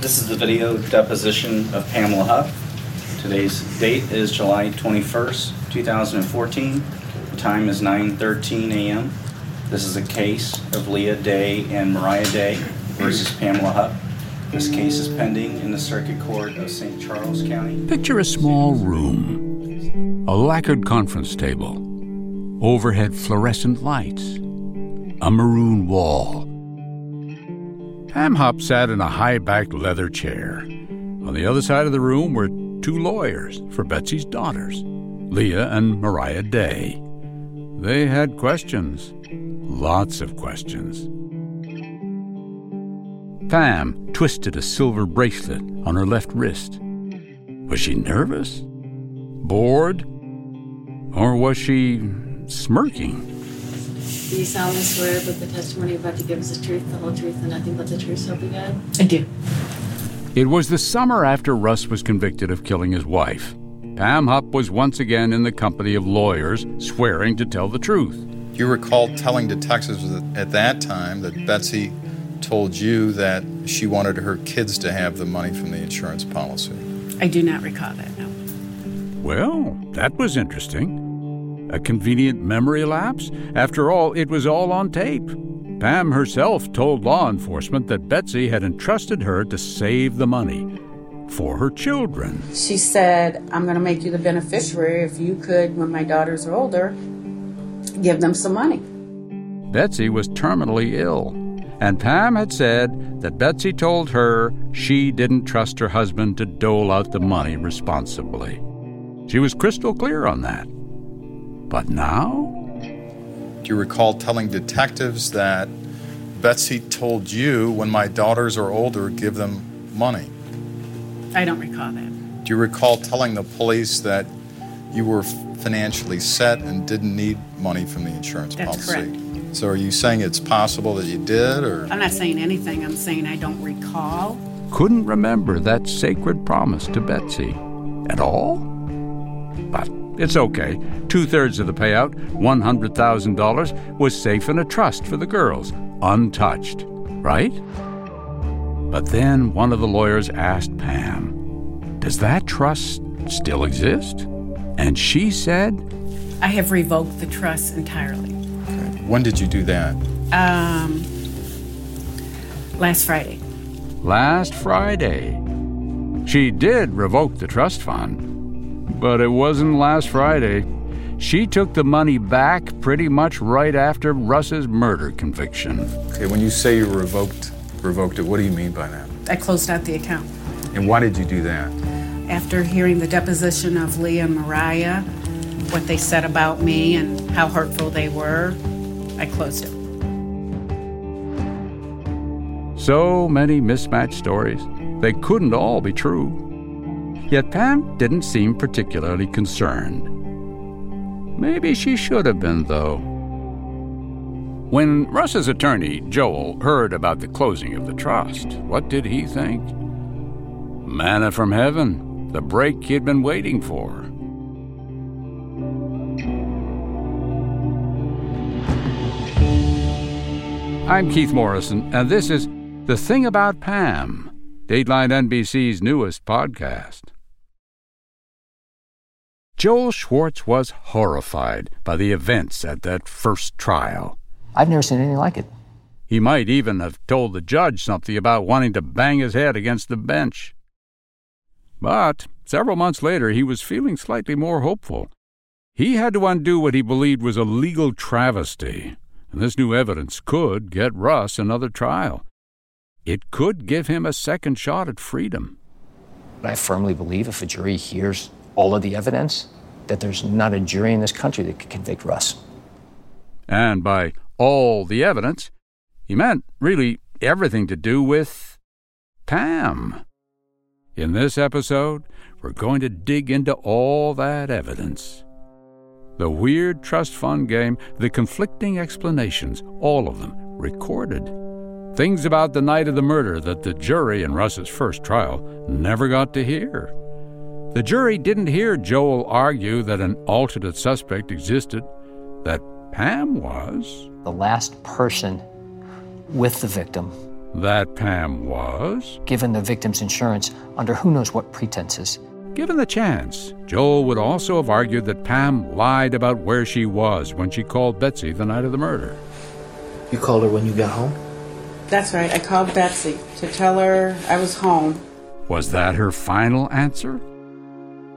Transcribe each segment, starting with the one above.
This is the video deposition of Pamela Hupp. Today's date is July 21st, 2014. The time is 9:13 a.m. This is a case of Leah Day and Mariah Day versus Pamela Hupp. This case is pending in the Circuit Court of St. Charles County. Picture a small room, a lacquered conference table, overhead fluorescent lights, a maroon wall. Pam Hupp sat in a high backed leather chair. On the other side of the room were two lawyers for Betsy's daughters, Leah and Mariah Day. They had questions, lots of questions. Pam twisted a silver bracelet on her left wrist. Was she nervous? Bored? Or was she smirking? Do you solemnly swear that the testimony you're about to give is the truth, the whole truth, and nothing but the truth, so be God? I do. It was the summer after Russ was convicted of killing his wife. Pam Hupp was once again in the company of lawyers swearing to tell the truth. You recall telling detectives at that time that Betsy told you that she wanted her kids to have the money from the insurance policy? I do not recall that, no. Well, that was interesting. A convenient memory lapse? After all, it was all on tape. Pam herself told law enforcement that Betsy had entrusted her to save the money for her children. She said, I'm going to make you the beneficiary if you could, when my daughters are older, give them some money. Betsy was terminally ill, and Pam had said that Betsy told her she didn't trust her husband to dole out the money responsibly. She was crystal clear on that. But now? Do you recall telling detectives that Betsy told you when my daughters are older, give them money? I don't recall that. Do you recall telling the police that you were financially set and didn't need money from the insurance That's policy? correct. So are you saying it's possible that you did or I'm not saying anything. I'm saying I don't recall. Couldn't remember that sacred promise to Betsy at all? But it's okay. Two thirds of the payout, $100,000, was safe in a trust for the girls, untouched, right? But then one of the lawyers asked Pam, Does that trust still exist? And she said, I have revoked the trust entirely. when did you do that? Um, last Friday. Last Friday. She did revoke the trust fund, but it wasn't last Friday. She took the money back pretty much right after Russ's murder conviction. Okay, when you say you revoked revoked it, what do you mean by that? I closed out the account. And why did you do that? After hearing the deposition of Leah and Mariah, what they said about me and how hurtful they were, I closed it. So many mismatched stories. They couldn't all be true. Yet Pam didn't seem particularly concerned. Maybe she should have been, though. When Russ's attorney, Joel, heard about the closing of the trust, what did he think? Manna from heaven, the break he'd been waiting for. I'm Keith Morrison, and this is The Thing About Pam, Dateline NBC's newest podcast. Joel Schwartz was horrified by the events at that first trial. I've never seen anything like it. He might even have told the judge something about wanting to bang his head against the bench. But several months later, he was feeling slightly more hopeful. He had to undo what he believed was a legal travesty, and this new evidence could get Russ another trial. It could give him a second shot at freedom. I firmly believe if a jury hears all of the evidence, that there's not a jury in this country that could convict Russ. And by all the evidence, he meant really everything to do with Pam. In this episode, we're going to dig into all that evidence. The weird trust fund game, the conflicting explanations, all of them recorded. Things about the night of the murder that the jury in Russ's first trial never got to hear. The jury didn't hear Joel argue that an alternate suspect existed, that Pam was. The last person with the victim, That Pam was. given the victim's insurance under who knows what pretenses. Given the chance, Joel would also have argued that Pam lied about where she was when she called Betsy the night of the murder. You called her when you got home? That's right. I called Betsy to tell her I was home. Was that her final answer?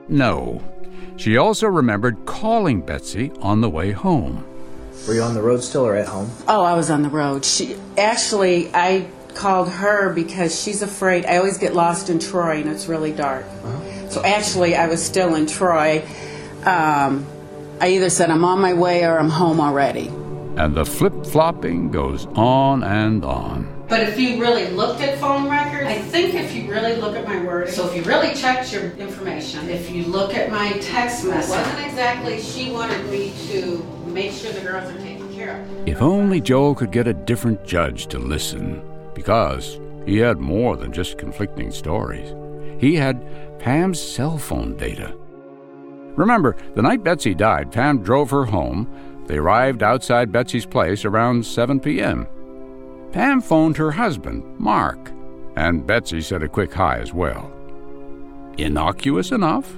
No. She also remembered calling Betsy on the way home. Were you on the road still or at home? Oh, I was on the road. She actually, I called her because she's afraid. I always get lost in Troy and it's really dark. So actually, I was still in Troy. Um, I either said I'm on my way or I'm home already. And the flip flopping goes on and on. But if you really looked at phone records, I think if you really look at my words, so if you really checked your information, if you look at my text message, it wasn't exactly she wanted me to make sure the girls are taken care of. If only Joel could get a different judge to listen, because he had more than just conflicting stories. He had Pam's cell phone data. Remember, the night Betsy died, Pam drove her home. They arrived outside Betsy's place around 7 p.m. Pam phoned her husband, Mark, and Betsy said a quick hi as well. Innocuous enough.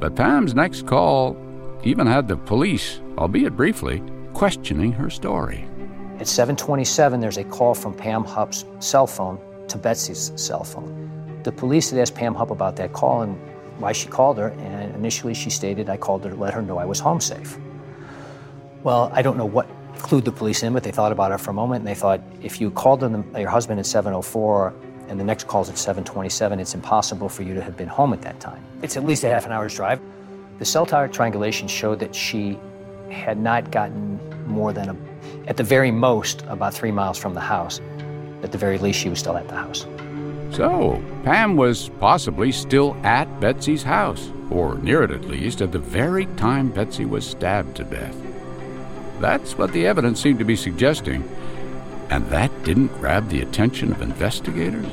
But Pam's next call even had the police, albeit briefly, questioning her story. At 727, there's a call from Pam Hupp's cell phone to Betsy's cell phone. The police had asked Pam Hupp about that call and why she called her, and initially she stated, I called her to let her know I was home safe. Well, I don't know what clued the police in, but they thought about it for a moment, and they thought, if you called them, your husband at 704 and the next call's at 727, it's impossible for you to have been home at that time. It's at least a half an hour's drive. The cell tower triangulation showed that she had not gotten more than, a, at the very most, about three miles from the house. At the very least, she was still at the house. So, Pam was possibly still at Betsy's house, or near it at least, at the very time Betsy was stabbed to death. That's what the evidence seemed to be suggesting, and that didn't grab the attention of investigators?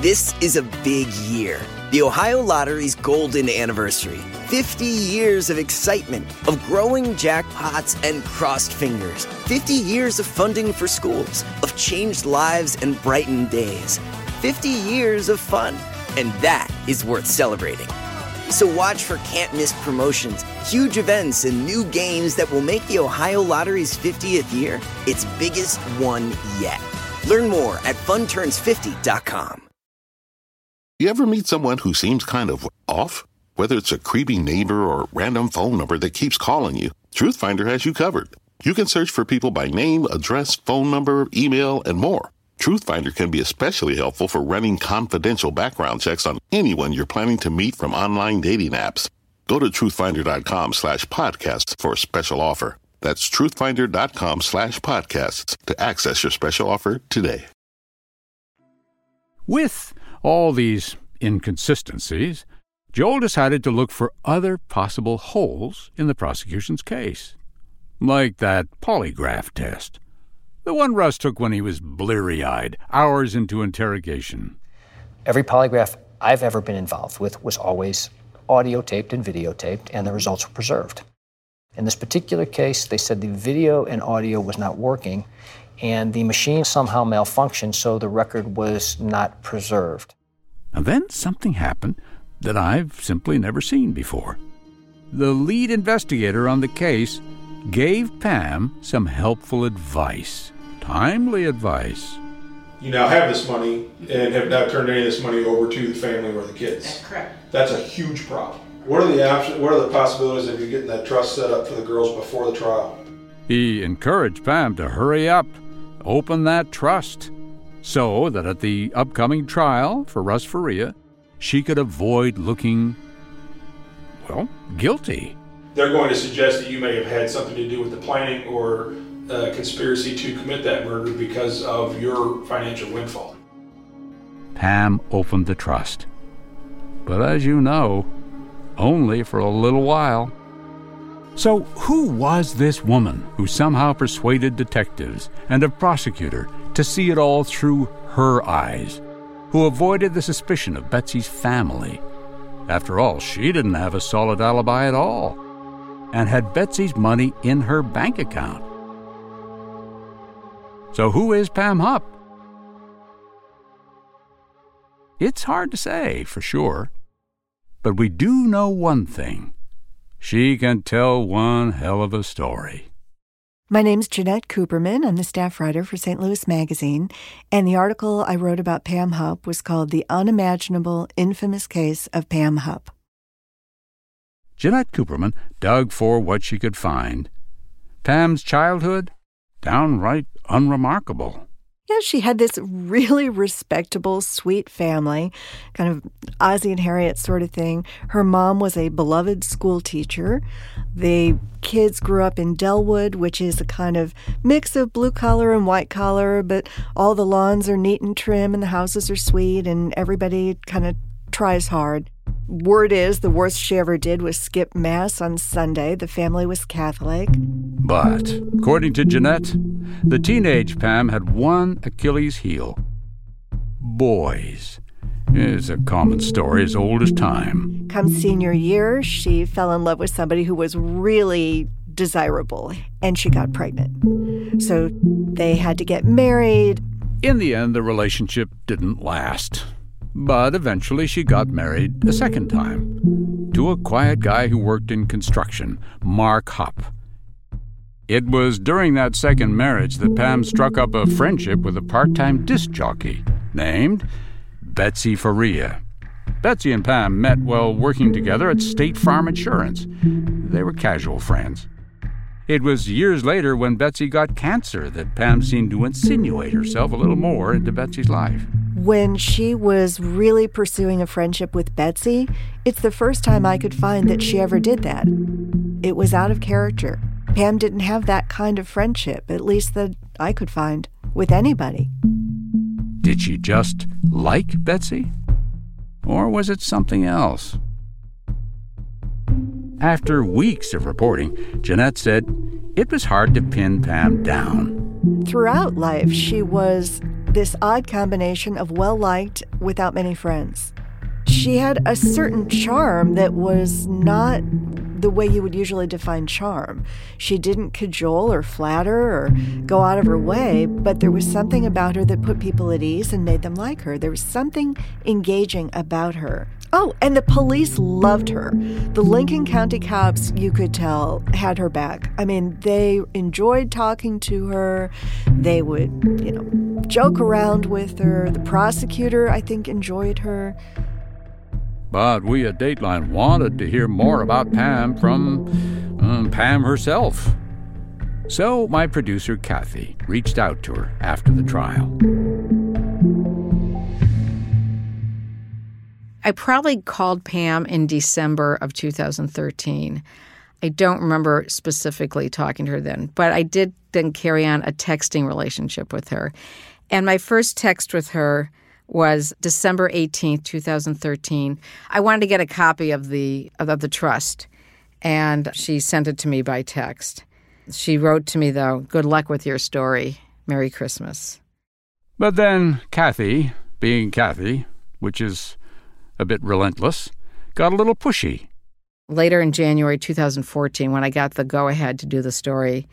This is a big year. The Ohio Lottery's golden anniversary. 50 years of excitement, of growing jackpots and crossed fingers. 50 years of funding for schools, of changed lives and brightened days. 50 years of fun. And that is worth celebrating. So watch for can't miss promotions, huge events, and new games that will make the Ohio Lottery's 50th year its biggest one yet. Learn more at funturns50.com. You ever meet someone who seems kind of off? Whether it's a creepy neighbor or random phone number that keeps calling you, Truthfinder has you covered. You can search for people by name, address, phone number, email, and more. Truthfinder can be especially helpful for running confidential background checks on anyone you're planning to meet from online dating apps. Go to truthfinder.com slash podcasts for a special offer. That's truthfinder.com slash podcasts to access your special offer today. With all these inconsistencies, Joel decided to look for other possible holes in the prosecution's case. Like that polygraph test. The one Russ took when he was bleary eyed, hours into interrogation. Every polygraph I've ever been involved with was always audio taped and videotaped, and the results were preserved. In this particular case, they said the video and audio was not working, and the machine somehow malfunctioned, so the record was not preserved. And then something happened that I've simply never seen before. The lead investigator on the case gave Pam some helpful advice, timely advice. You now have this money and have not turned any of this money over to the family or the kids. That's correct. That's a huge problem. What are the options? What are the possibilities of you getting that trust set up for the girls before the trial? He encouraged Pam to hurry up, open that trust, so that at the upcoming trial for Russ Faria, she could avoid looking, well, guilty. They're going to suggest that you may have had something to do with the planning or a conspiracy to commit that murder because of your financial windfall. Pam opened the trust. But as you know, only for a little while. So, who was this woman who somehow persuaded detectives and a prosecutor to see it all through her eyes? Who avoided the suspicion of Betsy's family? After all, she didn't have a solid alibi at all, and had Betsy's money in her bank account. So, who is Pam Hupp? It's hard to say for sure, but we do know one thing she can tell one hell of a story. My name's Jeannette Cooperman. I'm the staff writer for St. Louis Magazine, and the article I wrote about Pam Hupp was called The Unimaginable Infamous Case of Pam Hupp. Jeannette Cooperman dug for what she could find. Pam's childhood? Downright unremarkable. Yeah, she had this really respectable, sweet family, kind of Ozzie and Harriet sort of thing. Her mom was a beloved school teacher. The kids grew up in Dellwood, which is a kind of mix of blue collar and white collar, but all the lawns are neat and trim and the houses are sweet and everybody kind of tries hard. Word is the worst she ever did was skip Mass on Sunday. The family was Catholic. But, according to Jeannette, the teenage Pam had one Achilles heel boys. It's a common story as old as time. Come senior year, she fell in love with somebody who was really desirable, and she got pregnant. So they had to get married. In the end, the relationship didn't last. But eventually she got married a second time to a quiet guy who worked in construction, Mark Hupp. It was during that second marriage that Pam struck up a friendship with a part time disc jockey named Betsy Faria. Betsy and Pam met while working together at State Farm Insurance. They were casual friends. It was years later when Betsy got cancer that Pam seemed to insinuate herself a little more into Betsy's life. When she was really pursuing a friendship with Betsy, it's the first time I could find that she ever did that. It was out of character. Pam didn't have that kind of friendship, at least that I could find, with anybody. Did she just like Betsy? Or was it something else? After weeks of reporting, Jeannette said it was hard to pin Pam down. Throughout life, she was this odd combination of well liked without many friends. She had a certain charm that was not the way you would usually define charm. She didn't cajole or flatter or go out of her way, but there was something about her that put people at ease and made them like her. There was something engaging about her. Oh, and the police loved her. The Lincoln County cops, you could tell, had her back. I mean, they enjoyed talking to her. They would, you know, joke around with her. The prosecutor, I think, enjoyed her. But we at Dateline wanted to hear more about Pam from um, Pam herself. So my producer, Kathy, reached out to her after the trial. I probably called Pam in December of 2013. I don't remember specifically talking to her then, but I did then carry on a texting relationship with her. And my first text with her was December 18th, 2013. I wanted to get a copy of the of the trust, and she sent it to me by text. She wrote to me though, "Good luck with your story. Merry Christmas." But then Kathy, being Kathy, which is a bit relentless, got a little pushy. Later in January 2014, when I got the go ahead to do the story,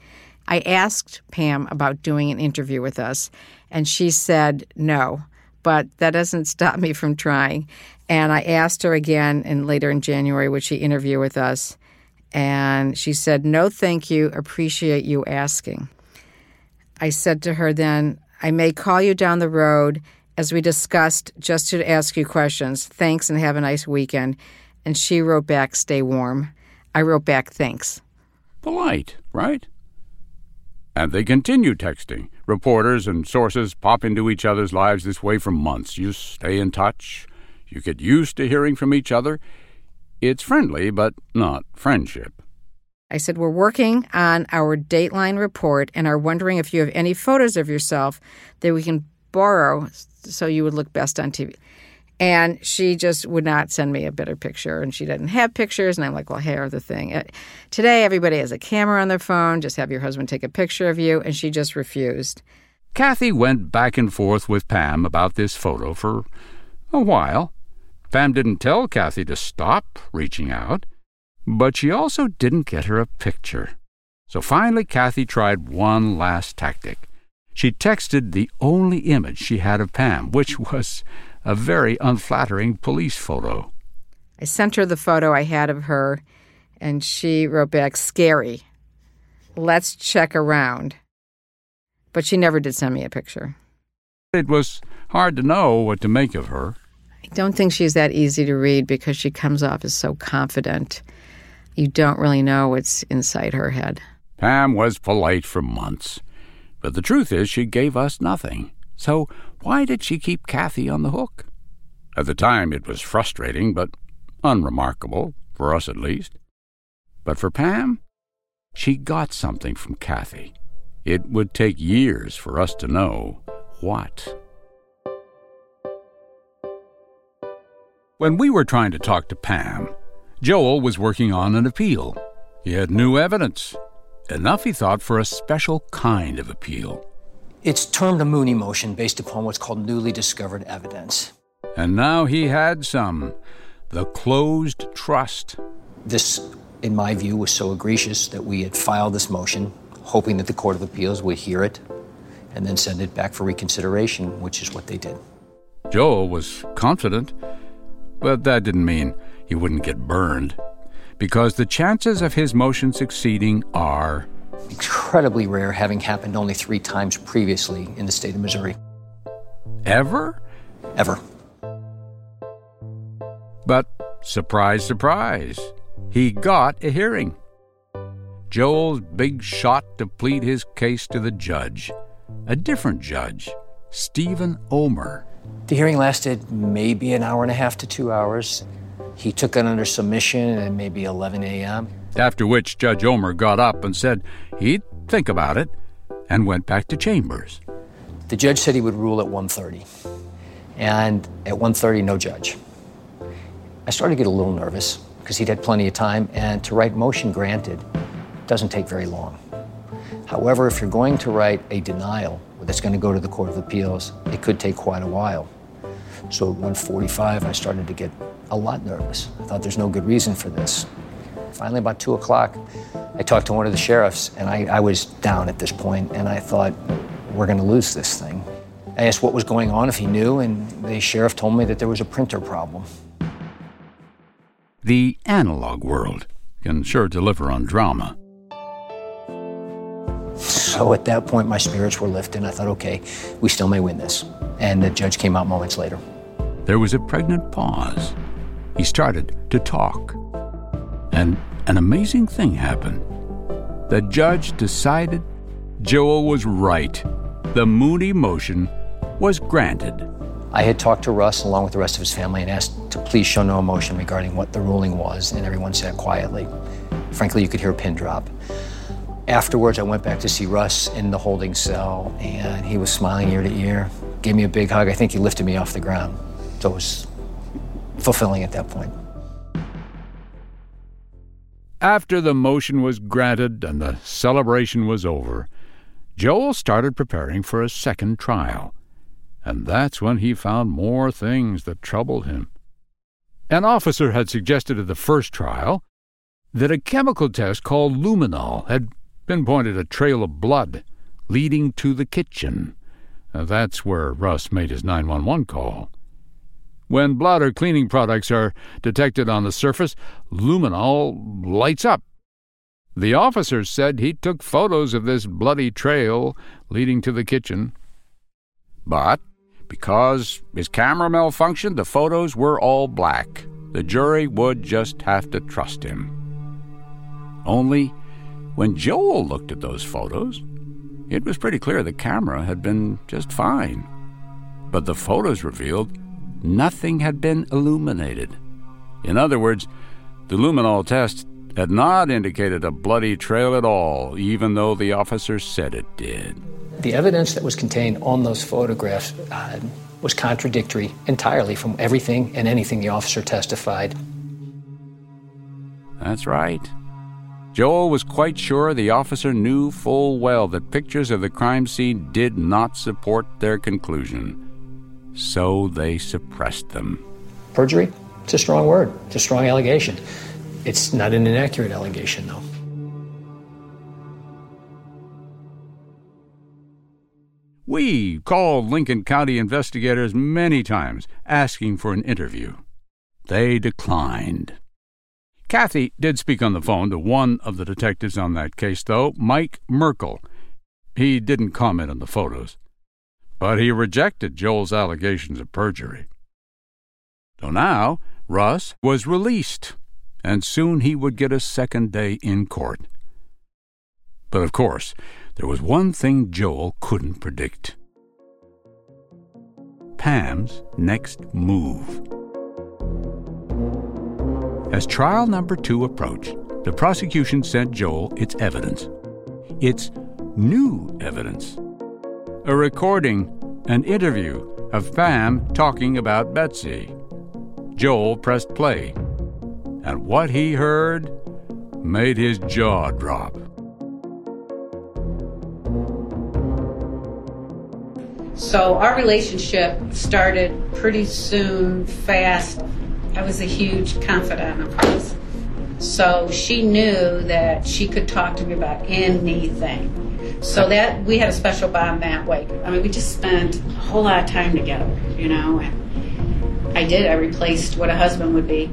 I asked Pam about doing an interview with us, and she said no. But that doesn't stop me from trying. And I asked her again, and later in January, would she interview with us? And she said, No, thank you. Appreciate you asking. I said to her then, I may call you down the road as we discussed just to ask you questions. Thanks and have a nice weekend. And she wrote back, Stay warm. I wrote back, Thanks. Polite, right? And they continue texting. Reporters and sources pop into each other's lives this way for months. You stay in touch. You get used to hearing from each other. It's friendly, but not friendship. I said, We're working on our Dateline report and are wondering if you have any photos of yourself that we can borrow so you would look best on TV. And she just would not send me a better picture, and she didn't have pictures. And I'm like, well, here's the thing. Uh, today, everybody has a camera on their phone. Just have your husband take a picture of you. And she just refused. Kathy went back and forth with Pam about this photo for a while. Pam didn't tell Kathy to stop reaching out, but she also didn't get her a picture. So finally, Kathy tried one last tactic. She texted the only image she had of Pam, which was a very unflattering police photo. I sent her the photo I had of her, and she wrote back, scary. Let's check around. But she never did send me a picture. It was hard to know what to make of her. I don't think she's that easy to read because she comes off as so confident. You don't really know what's inside her head. Pam was polite for months. But the truth is, she gave us nothing. So why did she keep Kathy on the hook? At the time, it was frustrating, but unremarkable, for us at least. But for Pam, she got something from Kathy. It would take years for us to know what. When we were trying to talk to Pam, Joel was working on an appeal. He had new evidence, Enough, he thought, for a special kind of appeal. It's termed a Mooney motion based upon what's called newly discovered evidence. And now he had some the closed trust. This, in my view, was so egregious that we had filed this motion, hoping that the Court of Appeals would hear it and then send it back for reconsideration, which is what they did. Joel was confident, but that didn't mean he wouldn't get burned because the chances of his motion succeeding are incredibly rare, having happened only three times previously in the state of Missouri. Ever? Ever. But surprise, surprise, he got a hearing. Joel's big shot to plead his case to the judge, a different judge, Steven Ohmer. The hearing lasted maybe an hour and a half to two hours. He took it under submission at maybe 11 a.m. After which Judge Ohmer got up and said he'd think about it and went back to chambers. The judge said he would rule at 1:30. And at 1:30 no judge. I started to get a little nervous because he'd had plenty of time and to write motion granted doesn't take very long. However, if you're going to write a denial that's going to go to the Court of Appeals, it could take quite a while. So at 1:45 I started to get a lot nervous. I thought there's no good reason for this. Finally, about 2 o'clock, I talked to one of the sheriffs, and I, I was down at this point, and I thought, we're going to lose this thing. I asked what was going on, if he knew, and the sheriff told me that there was a printer problem. The analog world can sure deliver on drama. So at that point, my spirits were lifted, I thought, okay, we still may win this. And the judge came out moments later. There was a pregnant pause he started to talk. And an amazing thing happened. The judge decided Joel was right. The Mooney motion was granted. I had talked to Russ along with the rest of his family and asked to please show no emotion regarding what the ruling was, and everyone sat quietly. Frankly, you could hear a pin drop. Afterwards, I went back to see Russ in the holding cell, and he was smiling ear to ear, gave me a big hug. I think he lifted me off the ground. So it was fulfilling at that point. After the motion was granted and the celebration was over, Joel started preparing for a second trial. And that's when he found more things that troubled him. An officer had suggested at the first trial that a chemical test called luminol had pinpointed a trail of blood leading to the kitchen. that's where Russ made his 911 call. When blood or cleaning products are detected on the surface, luminol lights up. The officer said he took photos of this bloody trail leading to the kitchen. But because his camera malfunctioned, the photos were all black. The jury would just have to trust him. Only when Joel looked at those photos, it was pretty clear the camera had been just fine. But the photos revealed nothing had been illuminated. In other words, the luminol test had not indicated a bloody trail at all, even though the officer said it did. The evidence that was contained on those photographs uh, was contradictory entirely from everything and anything the officer testified. That's right. Joel was quite sure the officer knew full well that pictures of the crime scene did not support their conclusion. So they suppressed them. Perjury? It's a strong word. It's a strong allegation. It's not an inaccurate allegation, though. We called Lincoln County investigators many times asking for an interview. They declined. Kathy did speak on the phone to one of the detectives on that case, though, Mike Merkel. He didn't comment on the photos, but he rejected Joel's allegations of perjury. So now, Russ was released, and soon he would get a second day in court. But of course, there was one thing Joel couldn't predict Pam's next move. As trial number two approached, the prosecution sent Joel its evidence. Its new evidence. A recording, an interview of Pam talking about Betsy. Joel pressed play, and what he heard made his jaw drop. So our relationship started pretty soon, fast. I was a huge confidant of hers. So she knew that she could talk to me about anything. So that we had a special bond that way. I mean, we just spent a whole lot of time together, you know, and I did. I replaced what a husband would be.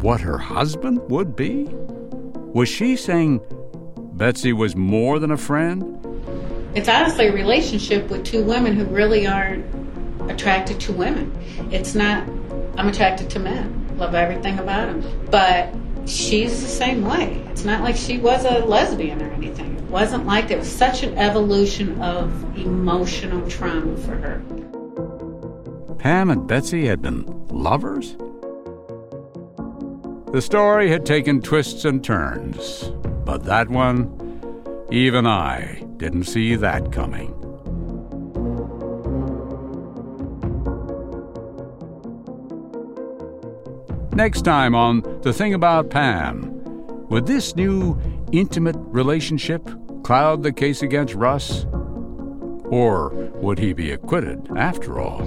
What her husband would be? Was she saying Betsy was more than a friend? It's honestly a relationship with two women who really aren't attracted to women. It's not I'm attracted to men, love everything about them. But she's the same way. It's not like she was a lesbian or anything. It wasn't like there was such an evolution of emotional trauma for her. Pam and Betsy had been lovers? The story had taken twists and turns, but that one, even I didn't see that coming. Next time on The Thing About Pam, would this new intimate relationship cloud the case against Russ? Or would he be acquitted after all?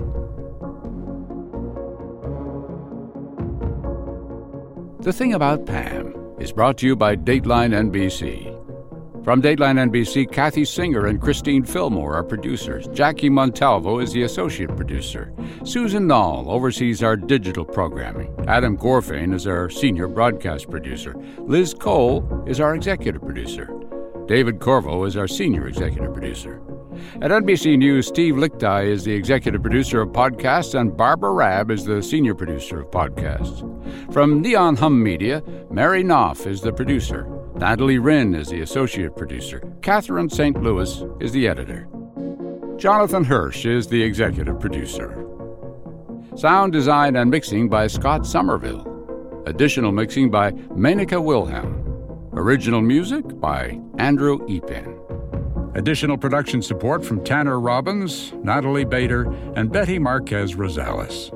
The Thing About Pam is brought to you by Dateline NBC. From Dateline NBC, Kathy Singer and Christine Fillmore are producers. Jackie Montalvo is the associate producer. Susan Nall oversees our digital programming. Adam Gorfain is our senior broadcast producer. Liz Cole is our executive producer. David Corvo is our senior executive producer. At NBC News, Steve Lickteig is the executive producer of podcasts, and Barbara Raab is the senior producer of podcasts. From Neon Hum Media, Mary Knopf is the producer. Natalie Wren is the associate producer. Catherine St. Louis is the editor. Jonathan Hirsch is the executive producer. Sound design and mixing by Scott Somerville. Additional mixing by Menaka Wilhelm. Original music by Andrew Eapen. Additional production support from Tanner Robbins, Natalie Bader, and Betty Marquez Rosales.